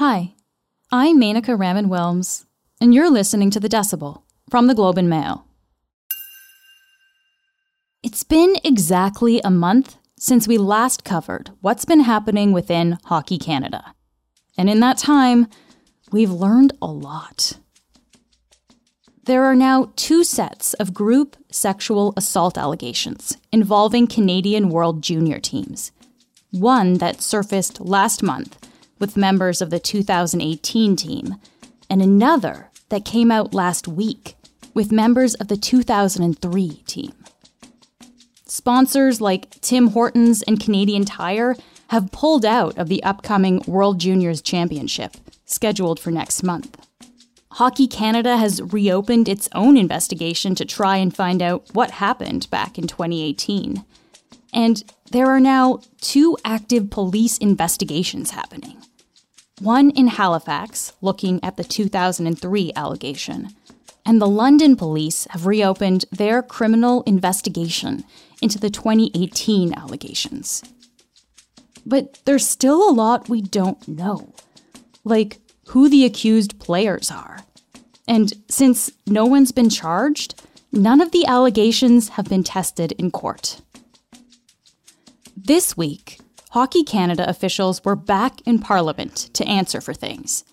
Hi, I'm Menaka Raman Wilms, and you're listening to The Decibel from the Globe and Mail. It's been exactly a month since we last covered what's been happening within Hockey Canada. And in that time, we've learned a lot. There are now two sets of group sexual assault allegations involving Canadian World Junior teams. One that surfaced last month with members of the 2018 team, and another that came out last week with members of the 2003 team. Sponsors like Tim Hortons and Canadian Tire have pulled out of the upcoming World Juniors Championship, scheduled for next month. Hockey Canada has reopened its own investigation to try and find out what happened back in 2018. And there are now two active police investigations happening one in Halifax, looking at the 2003 allegation, and the London police have reopened their criminal investigation into the 2018 allegations. But there's still a lot we don't know, like who the accused players are. And since no one's been charged, none of the allegations have been tested in court. This week, Hockey Canada officials were back in Parliament to answer for things,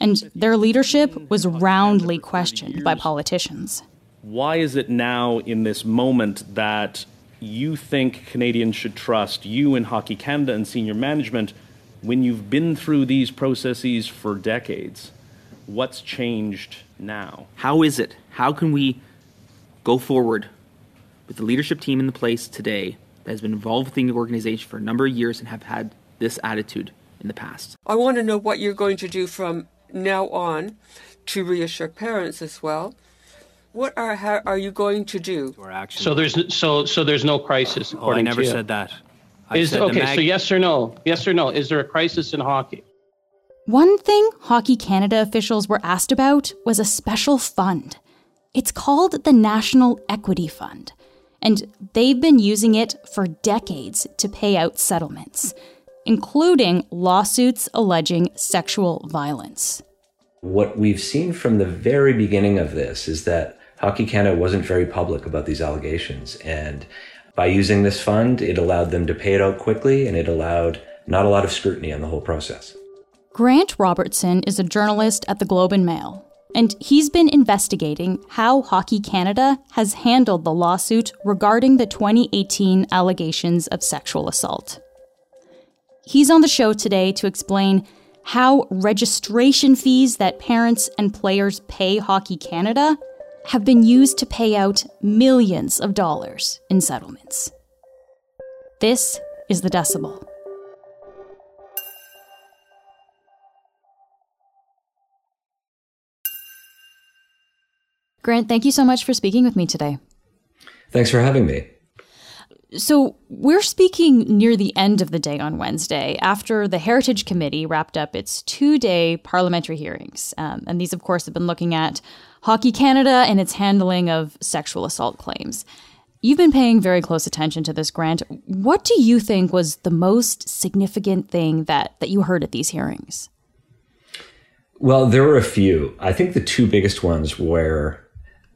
and their leadership was roundly questioned by politicians. Why is it now, in this moment, that you think Canadians should trust you in Hockey Canada and senior management when you've been through these processes for decades? What's changed now? How is it? How can we go forward with the leadership team in the place today that has been involved within the organization for a number of years and have had this attitude in the past. I want to know what you're going to do from now on to reassure parents as well. What are how are you going to do? So there's so so there's no crisis. Oh, I never said that. I is said okay? mag- so yes or no? Yes or no? Is there a crisis in hockey? One thing Hockey Canada officials were asked about was a special fund. It's called the National Equity Fund and they've been using it for decades to pay out settlements, including lawsuits alleging sexual violence. What we've seen from the very beginning of this is that Hockey Canada wasn't very public about these allegations. And by using this fund, it allowed them to pay it out quickly and it allowed not a lot of scrutiny on the whole process. Grant Robertson is a journalist at the Globe and Mail and he's been investigating how Hockey Canada has handled the lawsuit regarding the 2018 allegations of sexual assault. He's on the show today to explain how registration fees that parents and players pay Hockey Canada have been used to pay out millions of dollars in settlements. This is the Decibel. Grant, thank you so much for speaking with me today. Thanks for having me. So, we're speaking near the end of the day on Wednesday after the Heritage Committee wrapped up its two day parliamentary hearings. Um, and these, of course, have been looking at Hockey Canada and its handling of sexual assault claims. You've been paying very close attention to this, Grant. What do you think was the most significant thing that, that you heard at these hearings? Well, there were a few. I think the two biggest ones were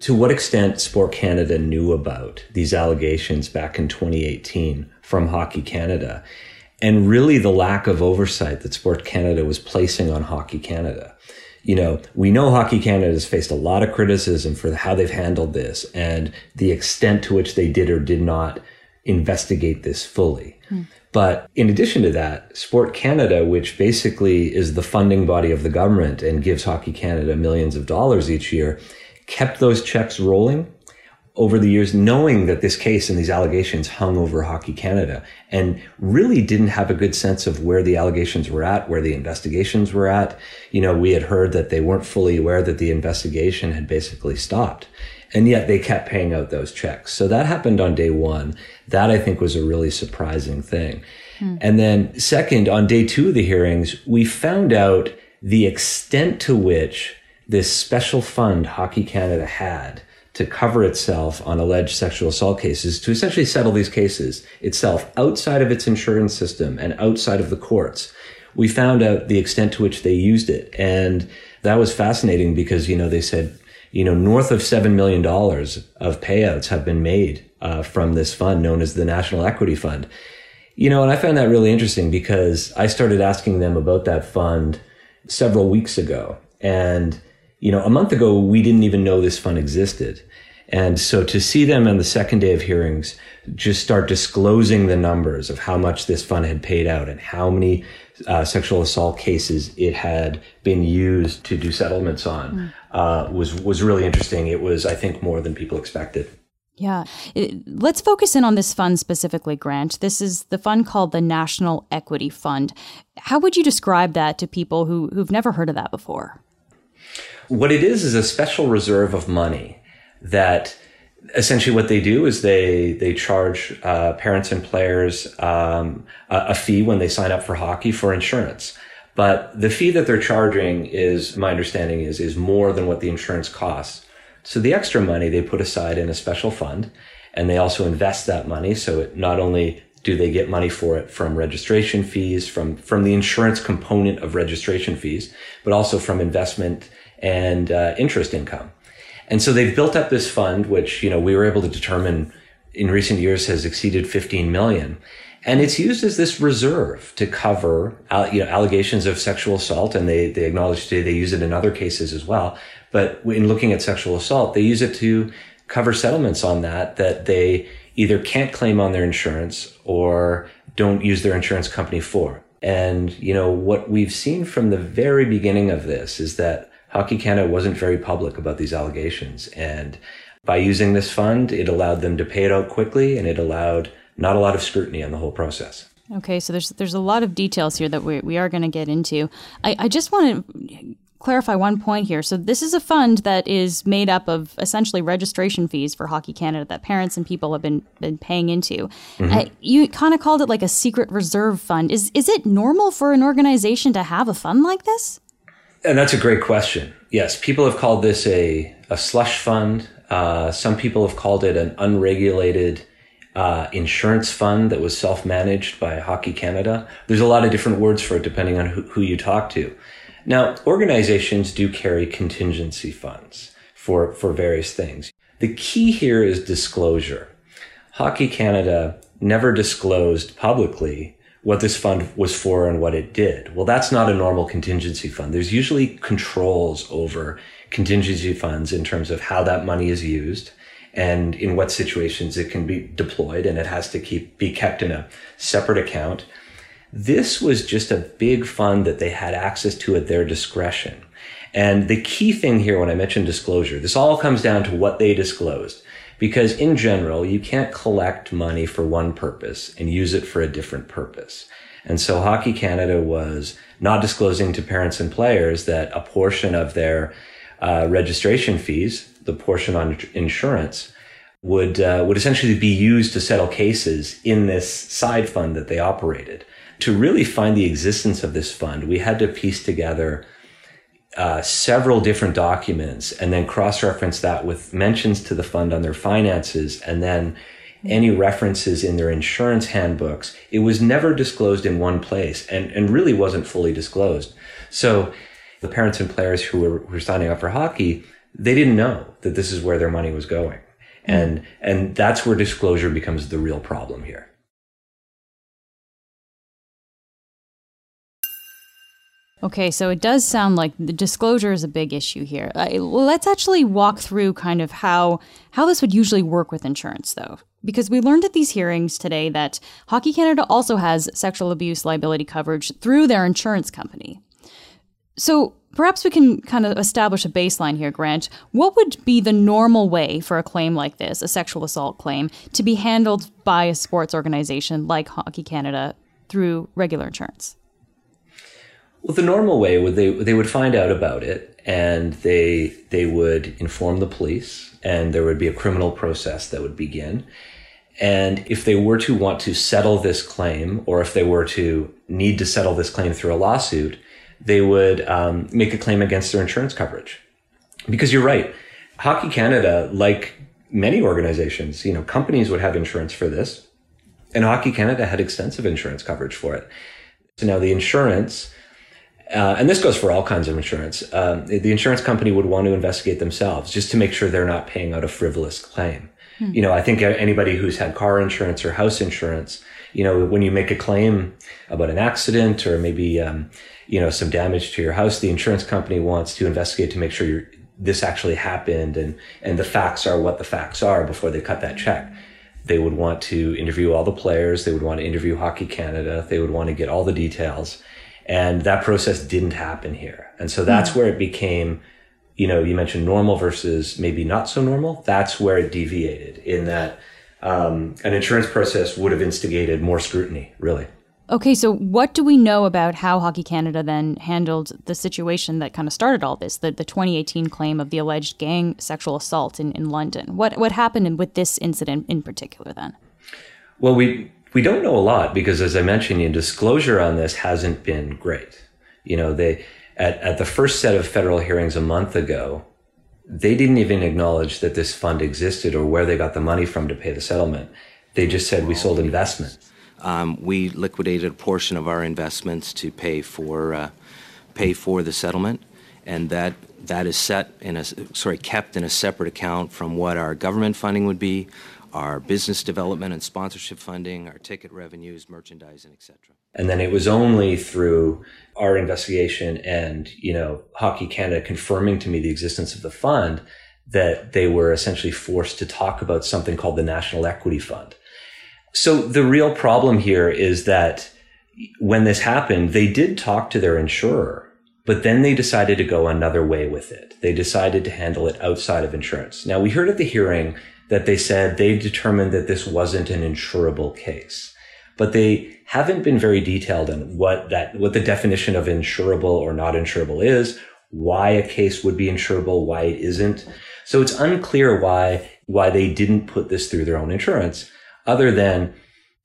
to what extent Sport Canada knew about these allegations back in 2018 from Hockey Canada, and really the lack of oversight that Sport Canada was placing on Hockey Canada. You know, we know Hockey Canada has faced a lot of criticism for how they've handled this and the extent to which they did or did not investigate this fully. Hmm. But in addition to that, Sport Canada, which basically is the funding body of the government and gives Hockey Canada millions of dollars each year, kept those checks rolling over the years, knowing that this case and these allegations hung over Hockey Canada and really didn't have a good sense of where the allegations were at, where the investigations were at. You know, we had heard that they weren't fully aware that the investigation had basically stopped. And yet they kept paying out those checks. So that happened on day one. That I think was a really surprising thing. Hmm. And then second, on day two of the hearings, we found out the extent to which this special fund Hockey Canada had to cover itself on alleged sexual assault cases to essentially settle these cases itself outside of its insurance system and outside of the courts we found out the extent to which they used it. And that was fascinating because, you know, they said, you know, north of $7 million of payouts have been made uh, from this fund known as the National Equity Fund. You know, and I found that really interesting because I started asking them about that fund several weeks ago. And, you know, a month ago, we didn't even know this fund existed. And so to see them on the second day of hearings just start disclosing the numbers of how much this fund had paid out and how many uh, sexual assault cases it had been used to do settlements on mm. uh, was was really interesting. It was, I think, more than people expected. Yeah. It, let's focus in on this fund specifically, Grant. This is the fund called the National Equity Fund. How would you describe that to people who, who've never heard of that before? What it is is a special reserve of money that essentially what they do is they they charge uh, parents and players um, a, a, fee when they sign up for hockey for insurance. But the fee that they're charging is, my understanding is, is more than what the insurance costs. So the extra money they put aside in a special fund, and they also invest that money. So it not only do they get money for it from registration fees, from from the insurance component of registration fees, but also from investment and uh, interest income. And so they've built up this fund, which, you know, we were able to determine in recent years has exceeded 15 million. And it's used as this reserve to cover, you know, allegations of sexual assault. And they, they acknowledge today they use it in other cases as well. But in looking at sexual assault, they use it to cover settlements on that, that they either can't claim on their insurance or don't use their insurance company for. And, you know, what we've seen from the very beginning of this is that Hockey Canada wasn't very public about these allegations. And by using this fund, it allowed them to pay it out quickly and it allowed not a lot of scrutiny on the whole process. Okay, so there's there's a lot of details here that we, we are going to get into. I, I just want to clarify one point here. So this is a fund that is made up of essentially registration fees for Hockey Canada that parents and people have been been paying into. Mm-hmm. Uh, you kind of called it like a secret reserve fund. Is is it normal for an organization to have a fund like this? And that's a great question. Yes, people have called this a, a slush fund. Uh, some people have called it an unregulated uh, insurance fund that was self managed by Hockey Canada. There's a lot of different words for it depending on who, who you talk to. Now, organizations do carry contingency funds for, for various things. The key here is disclosure. Hockey Canada never disclosed publicly what this fund was for and what it did. Well, that's not a normal contingency fund. There's usually controls over contingency funds in terms of how that money is used and in what situations it can be deployed and it has to keep be kept in a separate account. This was just a big fund that they had access to at their discretion. And the key thing here when I mentioned disclosure, this all comes down to what they disclosed. Because in general, you can't collect money for one purpose and use it for a different purpose. And so Hockey Canada was not disclosing to parents and players that a portion of their uh, registration fees, the portion on insurance, would uh, would essentially be used to settle cases in this side fund that they operated. To really find the existence of this fund, we had to piece together uh, several different documents and then cross reference that with mentions to the fund on their finances and then any references in their insurance handbooks. It was never disclosed in one place and, and really wasn't fully disclosed. So the parents and players who were, were signing up for hockey, they didn't know that this is where their money was going. And, and that's where disclosure becomes the real problem here. Okay, so it does sound like the disclosure is a big issue here. Uh, let's actually walk through kind of how how this would usually work with insurance, though, because we learned at these hearings today that Hockey Canada also has sexual abuse liability coverage through their insurance company. So perhaps we can kind of establish a baseline here, Grant. What would be the normal way for a claim like this, a sexual assault claim, to be handled by a sports organization like Hockey Canada through regular insurance? Well, the normal way would they they would find out about it and they they would inform the police and there would be a criminal process that would begin. And if they were to want to settle this claim, or if they were to need to settle this claim through a lawsuit, they would um, make a claim against their insurance coverage. Because you're right, Hockey Canada, like many organizations, you know, companies would have insurance for this, and Hockey Canada had extensive insurance coverage for it. So now the insurance, uh, and this goes for all kinds of insurance, um, the insurance company would want to investigate themselves just to make sure they're not paying out a frivolous claim. Hmm. You know, I think anybody who's had car insurance or house insurance, you know, when you make a claim about an accident or maybe, um, you know, some damage to your house, the insurance company wants to investigate to make sure this actually happened and, and the facts are what the facts are before they cut that check. They would want to interview all the players. They would want to interview Hockey Canada. They would want to get all the details. And that process didn't happen here. And so that's mm-hmm. where it became, you know, you mentioned normal versus maybe not so normal. That's where it deviated in that um, an insurance process would have instigated more scrutiny, really. Okay, so what do we know about how Hockey Canada then handled the situation that kind of started all this, the, the 2018 claim of the alleged gang sexual assault in, in London? What, what happened with this incident in particular then? Well, we, we don't know a lot because, as I mentioned, your disclosure on this hasn't been great. You know, they, at, at the first set of federal hearings a month ago, they didn't even acknowledge that this fund existed or where they got the money from to pay the settlement. They just said we sold investment. Um, we liquidated a portion of our investments to pay for uh, pay for the settlement, and that that is set in a sorry kept in a separate account from what our government funding would be, our business development and sponsorship funding, our ticket revenues, merchandising, etc. And then it was only through our investigation and you know Hockey Canada confirming to me the existence of the fund that they were essentially forced to talk about something called the National Equity Fund so the real problem here is that when this happened, they did talk to their insurer, but then they decided to go another way with it. They decided to handle it outside of insurance. Now we heard at the hearing that they said they determined that this wasn't an insurable case, but they haven't been very detailed on what that, what the definition of insurable or not insurable is, why a case would be insurable, why it isn't. So it's unclear why, why they didn't put this through their own insurance other than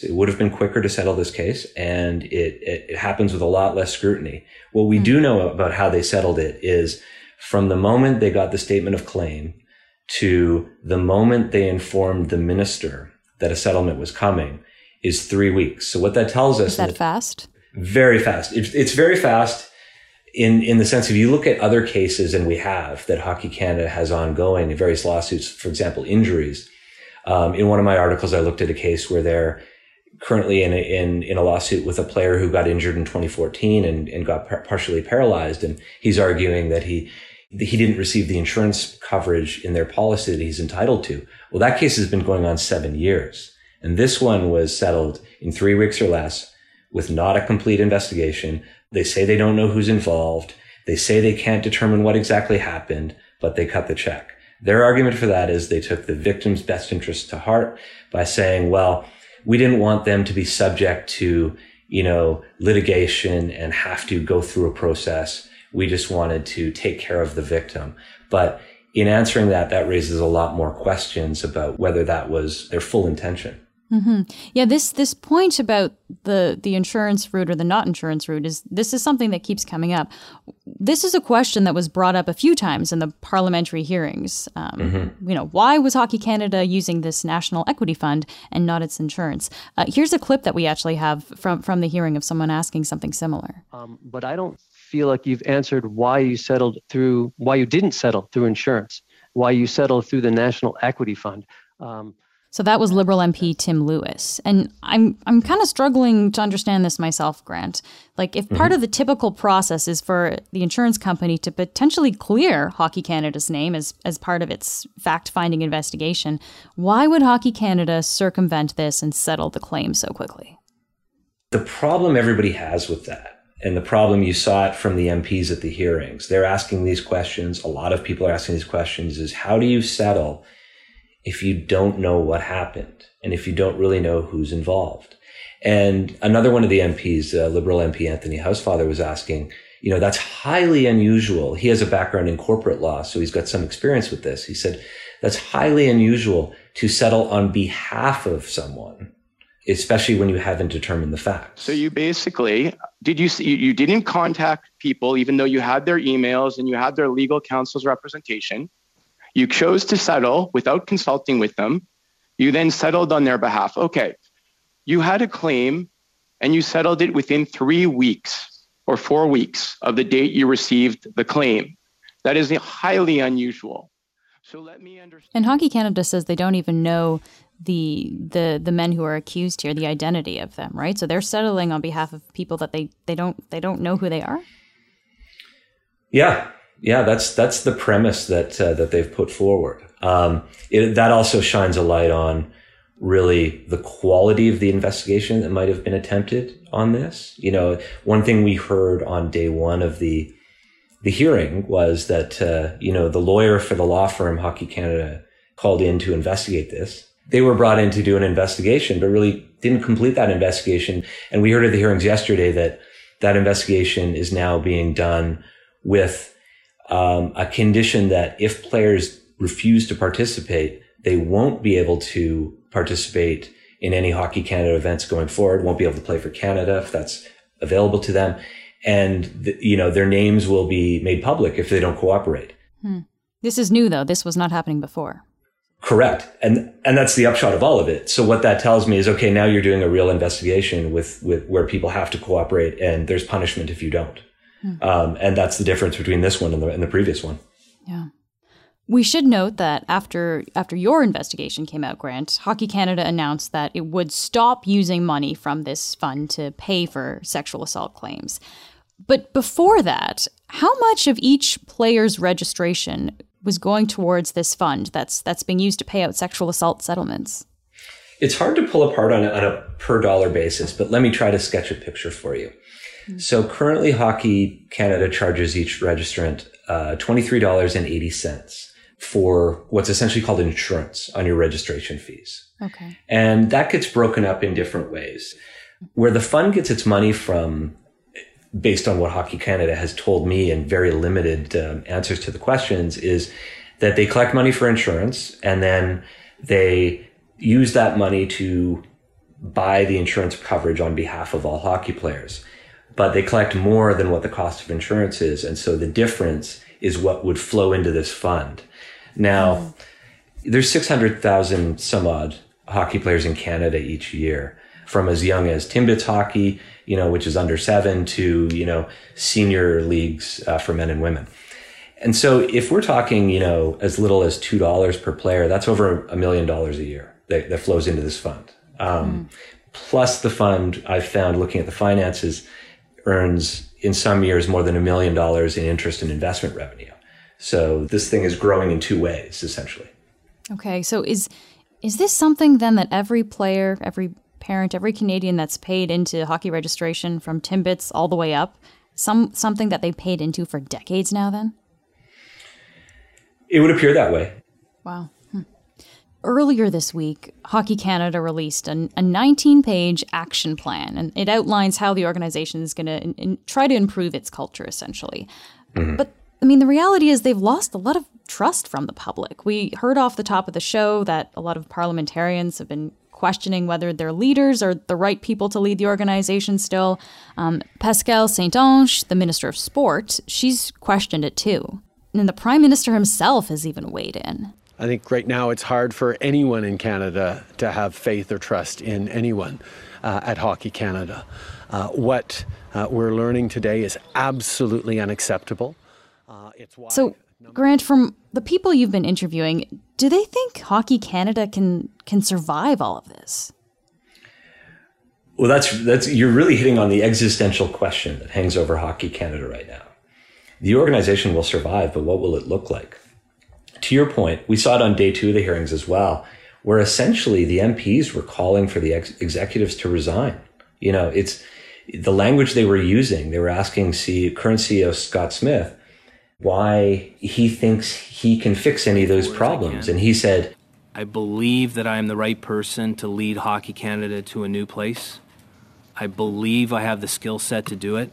it would have been quicker to settle this case and it, it, it happens with a lot less scrutiny. What we mm-hmm. do know about how they settled it is from the moment they got the statement of claim to the moment they informed the minister that a settlement was coming is three weeks. So what that tells us is that, that fast? Very fast. It's, it's very fast in, in the sense if you look at other cases and we have that Hockey Canada has ongoing in various lawsuits, for example, injuries, um, in one of my articles, I looked at a case where they're currently in a, in, in a lawsuit with a player who got injured in 2014 and, and got par- partially paralyzed. And he's arguing that he, he didn't receive the insurance coverage in their policy that he's entitled to. Well, that case has been going on seven years. And this one was settled in three weeks or less with not a complete investigation. They say they don't know who's involved. They say they can't determine what exactly happened, but they cut the check. Their argument for that is they took the victim's best interest to heart by saying, well, we didn't want them to be subject to, you know, litigation and have to go through a process. We just wanted to take care of the victim. But in answering that, that raises a lot more questions about whether that was their full intention. Mm-hmm. Yeah, this this point about the the insurance route or the not insurance route is this is something that keeps coming up. This is a question that was brought up a few times in the parliamentary hearings. Um, mm-hmm. You know, why was Hockey Canada using this national equity fund and not its insurance? Uh, here's a clip that we actually have from from the hearing of someone asking something similar. Um, but I don't feel like you've answered why you settled through why you didn't settle through insurance, why you settled through the national equity fund. Um, so that was Liberal MP Tim Louis. And I'm I'm kind of struggling to understand this myself, Grant. Like if part mm-hmm. of the typical process is for the insurance company to potentially clear Hockey Canada's name as as part of its fact-finding investigation, why would Hockey Canada circumvent this and settle the claim so quickly? The problem everybody has with that and the problem you saw it from the MPs at the hearings. They're asking these questions. A lot of people are asking these questions is how do you settle if you don't know what happened and if you don't really know who's involved. And another one of the MPs, uh, Liberal MP Anthony Housefather, was asking, you know, that's highly unusual. He has a background in corporate law, so he's got some experience with this. He said, that's highly unusual to settle on behalf of someone, especially when you haven't determined the facts. So you basically did you you didn't contact people even though you had their emails and you had their legal counsel's representation. You chose to settle without consulting with them. You then settled on their behalf. Okay, you had a claim and you settled it within three weeks or four weeks of the date you received the claim. That is highly unusual. So let me understand. And Hockey Canada says they don't even know the the the men who are accused here, the identity of them, right? So they're settling on behalf of people that they they don't they don't know who they are. Yeah, yeah, that's that's the premise that uh, that they've put forward. Um, it, that also shines a light on really the quality of the investigation that might have been attempted on this. You know, one thing we heard on day one of the the hearing was that uh, you know the lawyer for the law firm Hockey Canada called in to investigate this. They were brought in to do an investigation, but really didn't complete that investigation. And we heard at the hearings yesterday that that investigation is now being done with um, a condition that if players refuse to participate, they won't be able to participate in any Hockey Canada events going forward, won't be able to play for Canada if that's available to them. And, the, you know, their names will be made public if they don't cooperate. Hmm. This is new, though. This was not happening before. Correct. And, and that's the upshot of all of it. So what that tells me is, okay, now you're doing a real investigation with, with where people have to cooperate and there's punishment if you don't. Hmm. Um, and that's the difference between this one and the, and the previous one. Yeah. We should note that after after your investigation came out, Grant, Hockey Canada announced that it would stop using money from this fund to pay for sexual assault claims. But before that, how much of each player's registration was going towards this fund that's that's being used to pay out sexual assault settlements? It's hard to pull apart on a, on a per dollar basis, but let me try to sketch a picture for you. Mm-hmm. So currently, Hockey Canada charges each registrant uh, $23.80 for what's essentially called insurance on your registration fees. Okay. And that gets broken up in different ways. Where the fund gets its money from, based on what Hockey Canada has told me and very limited um, answers to the questions, is that they collect money for insurance and then they use that money to buy the insurance coverage on behalf of all hockey players. But they collect more than what the cost of insurance is. And so the difference is what would flow into this fund. Now, there's 600,000 some odd hockey players in Canada each year, from as young as Timbits hockey, you know, which is under seven, to you know senior leagues uh, for men and women. And so, if we're talking, you know, as little as two dollars per player, that's over a million dollars a year that, that, flows into this fund. Um, mm. Plus, the fund I've found looking at the finances earns in some years more than a million dollars in interest and investment revenue. So this thing is growing in two ways, essentially. Okay, so is is this something then that every player, every parent, every Canadian that's paid into hockey registration from Timbits all the way up, some something that they paid into for decades now? Then it would appear that way. Wow. Hmm. Earlier this week, Hockey Canada released an, a 19 page action plan, and it outlines how the organization is going to try to improve its culture, essentially. Mm-hmm. But I mean, the reality is they've lost a lot of trust from the public. We heard off the top of the show that a lot of parliamentarians have been questioning whether their leaders are the right people to lead the organization still. Um, Pascale Saint-Onge, the Minister of Sport, she's questioned it too. And the Prime Minister himself has even weighed in. I think right now it's hard for anyone in Canada to have faith or trust in anyone uh, at Hockey Canada. Uh, what uh, we're learning today is absolutely unacceptable. Uh, so, Grant, from the people you've been interviewing, do they think Hockey Canada can can survive all of this? Well, that's that's you're really hitting on the existential question that hangs over Hockey Canada right now. The organization will survive, but what will it look like? To your point, we saw it on day two of the hearings as well, where essentially the MPs were calling for the ex- executives to resign. You know, it's the language they were using. They were asking C- current CEO Scott Smith why he thinks he can fix any of those problems. And he said, I believe that I am the right person to lead Hockey Canada to a new place. I believe I have the skill set to do it.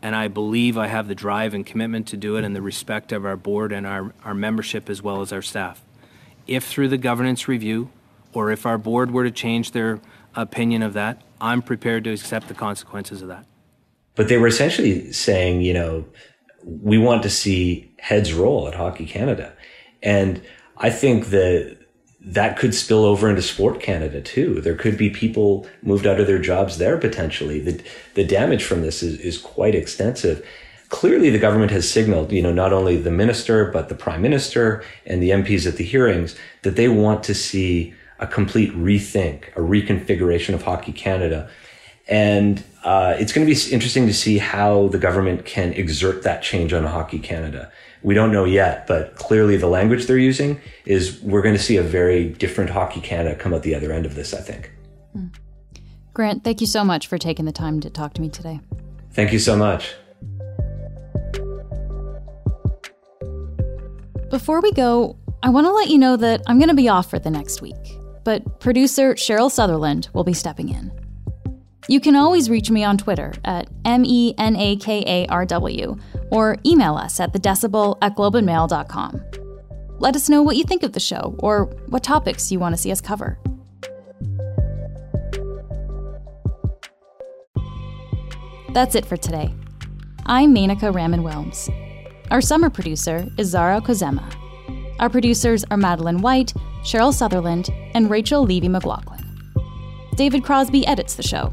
And I believe I have the drive and commitment to do it and the respect of our board and our, our membership as well as our staff. If through the governance review or if our board were to change their opinion of that, I'm prepared to accept the consequences of that. But they were essentially saying, you know, we want to see heads roll at Hockey Canada. And I think that that could spill over into Sport Canada too. There could be people moved out of their jobs there potentially. The, the damage from this is, is quite extensive. Clearly, the government has signaled, you know, not only the minister, but the prime minister and the MPs at the hearings that they want to see a complete rethink, a reconfiguration of Hockey Canada. And uh, it's going to be interesting to see how the government can exert that change on Hockey Canada. We don't know yet, but clearly the language they're using is we're going to see a very different Hockey Canada come out the other end of this, I think. Hmm. Grant, thank you so much for taking the time to talk to me today. Thank you so much. Before we go, I want to let you know that I'm going to be off for the next week, but producer Sherrill Sutherland will be stepping in. You can always reach me on Twitter at M E N A K A R W or email us at thedecibel at globeandmail.com. Let us know what you think of the show or what topics you want to see us cover. That's it for today. I'm Menaka Raman Wilms. Our summer producer is Zara Kozema. Our producers are Madeline White, Sherrill Sutherland, and Rachel Levy McLaughlin. David Crosby edits the show.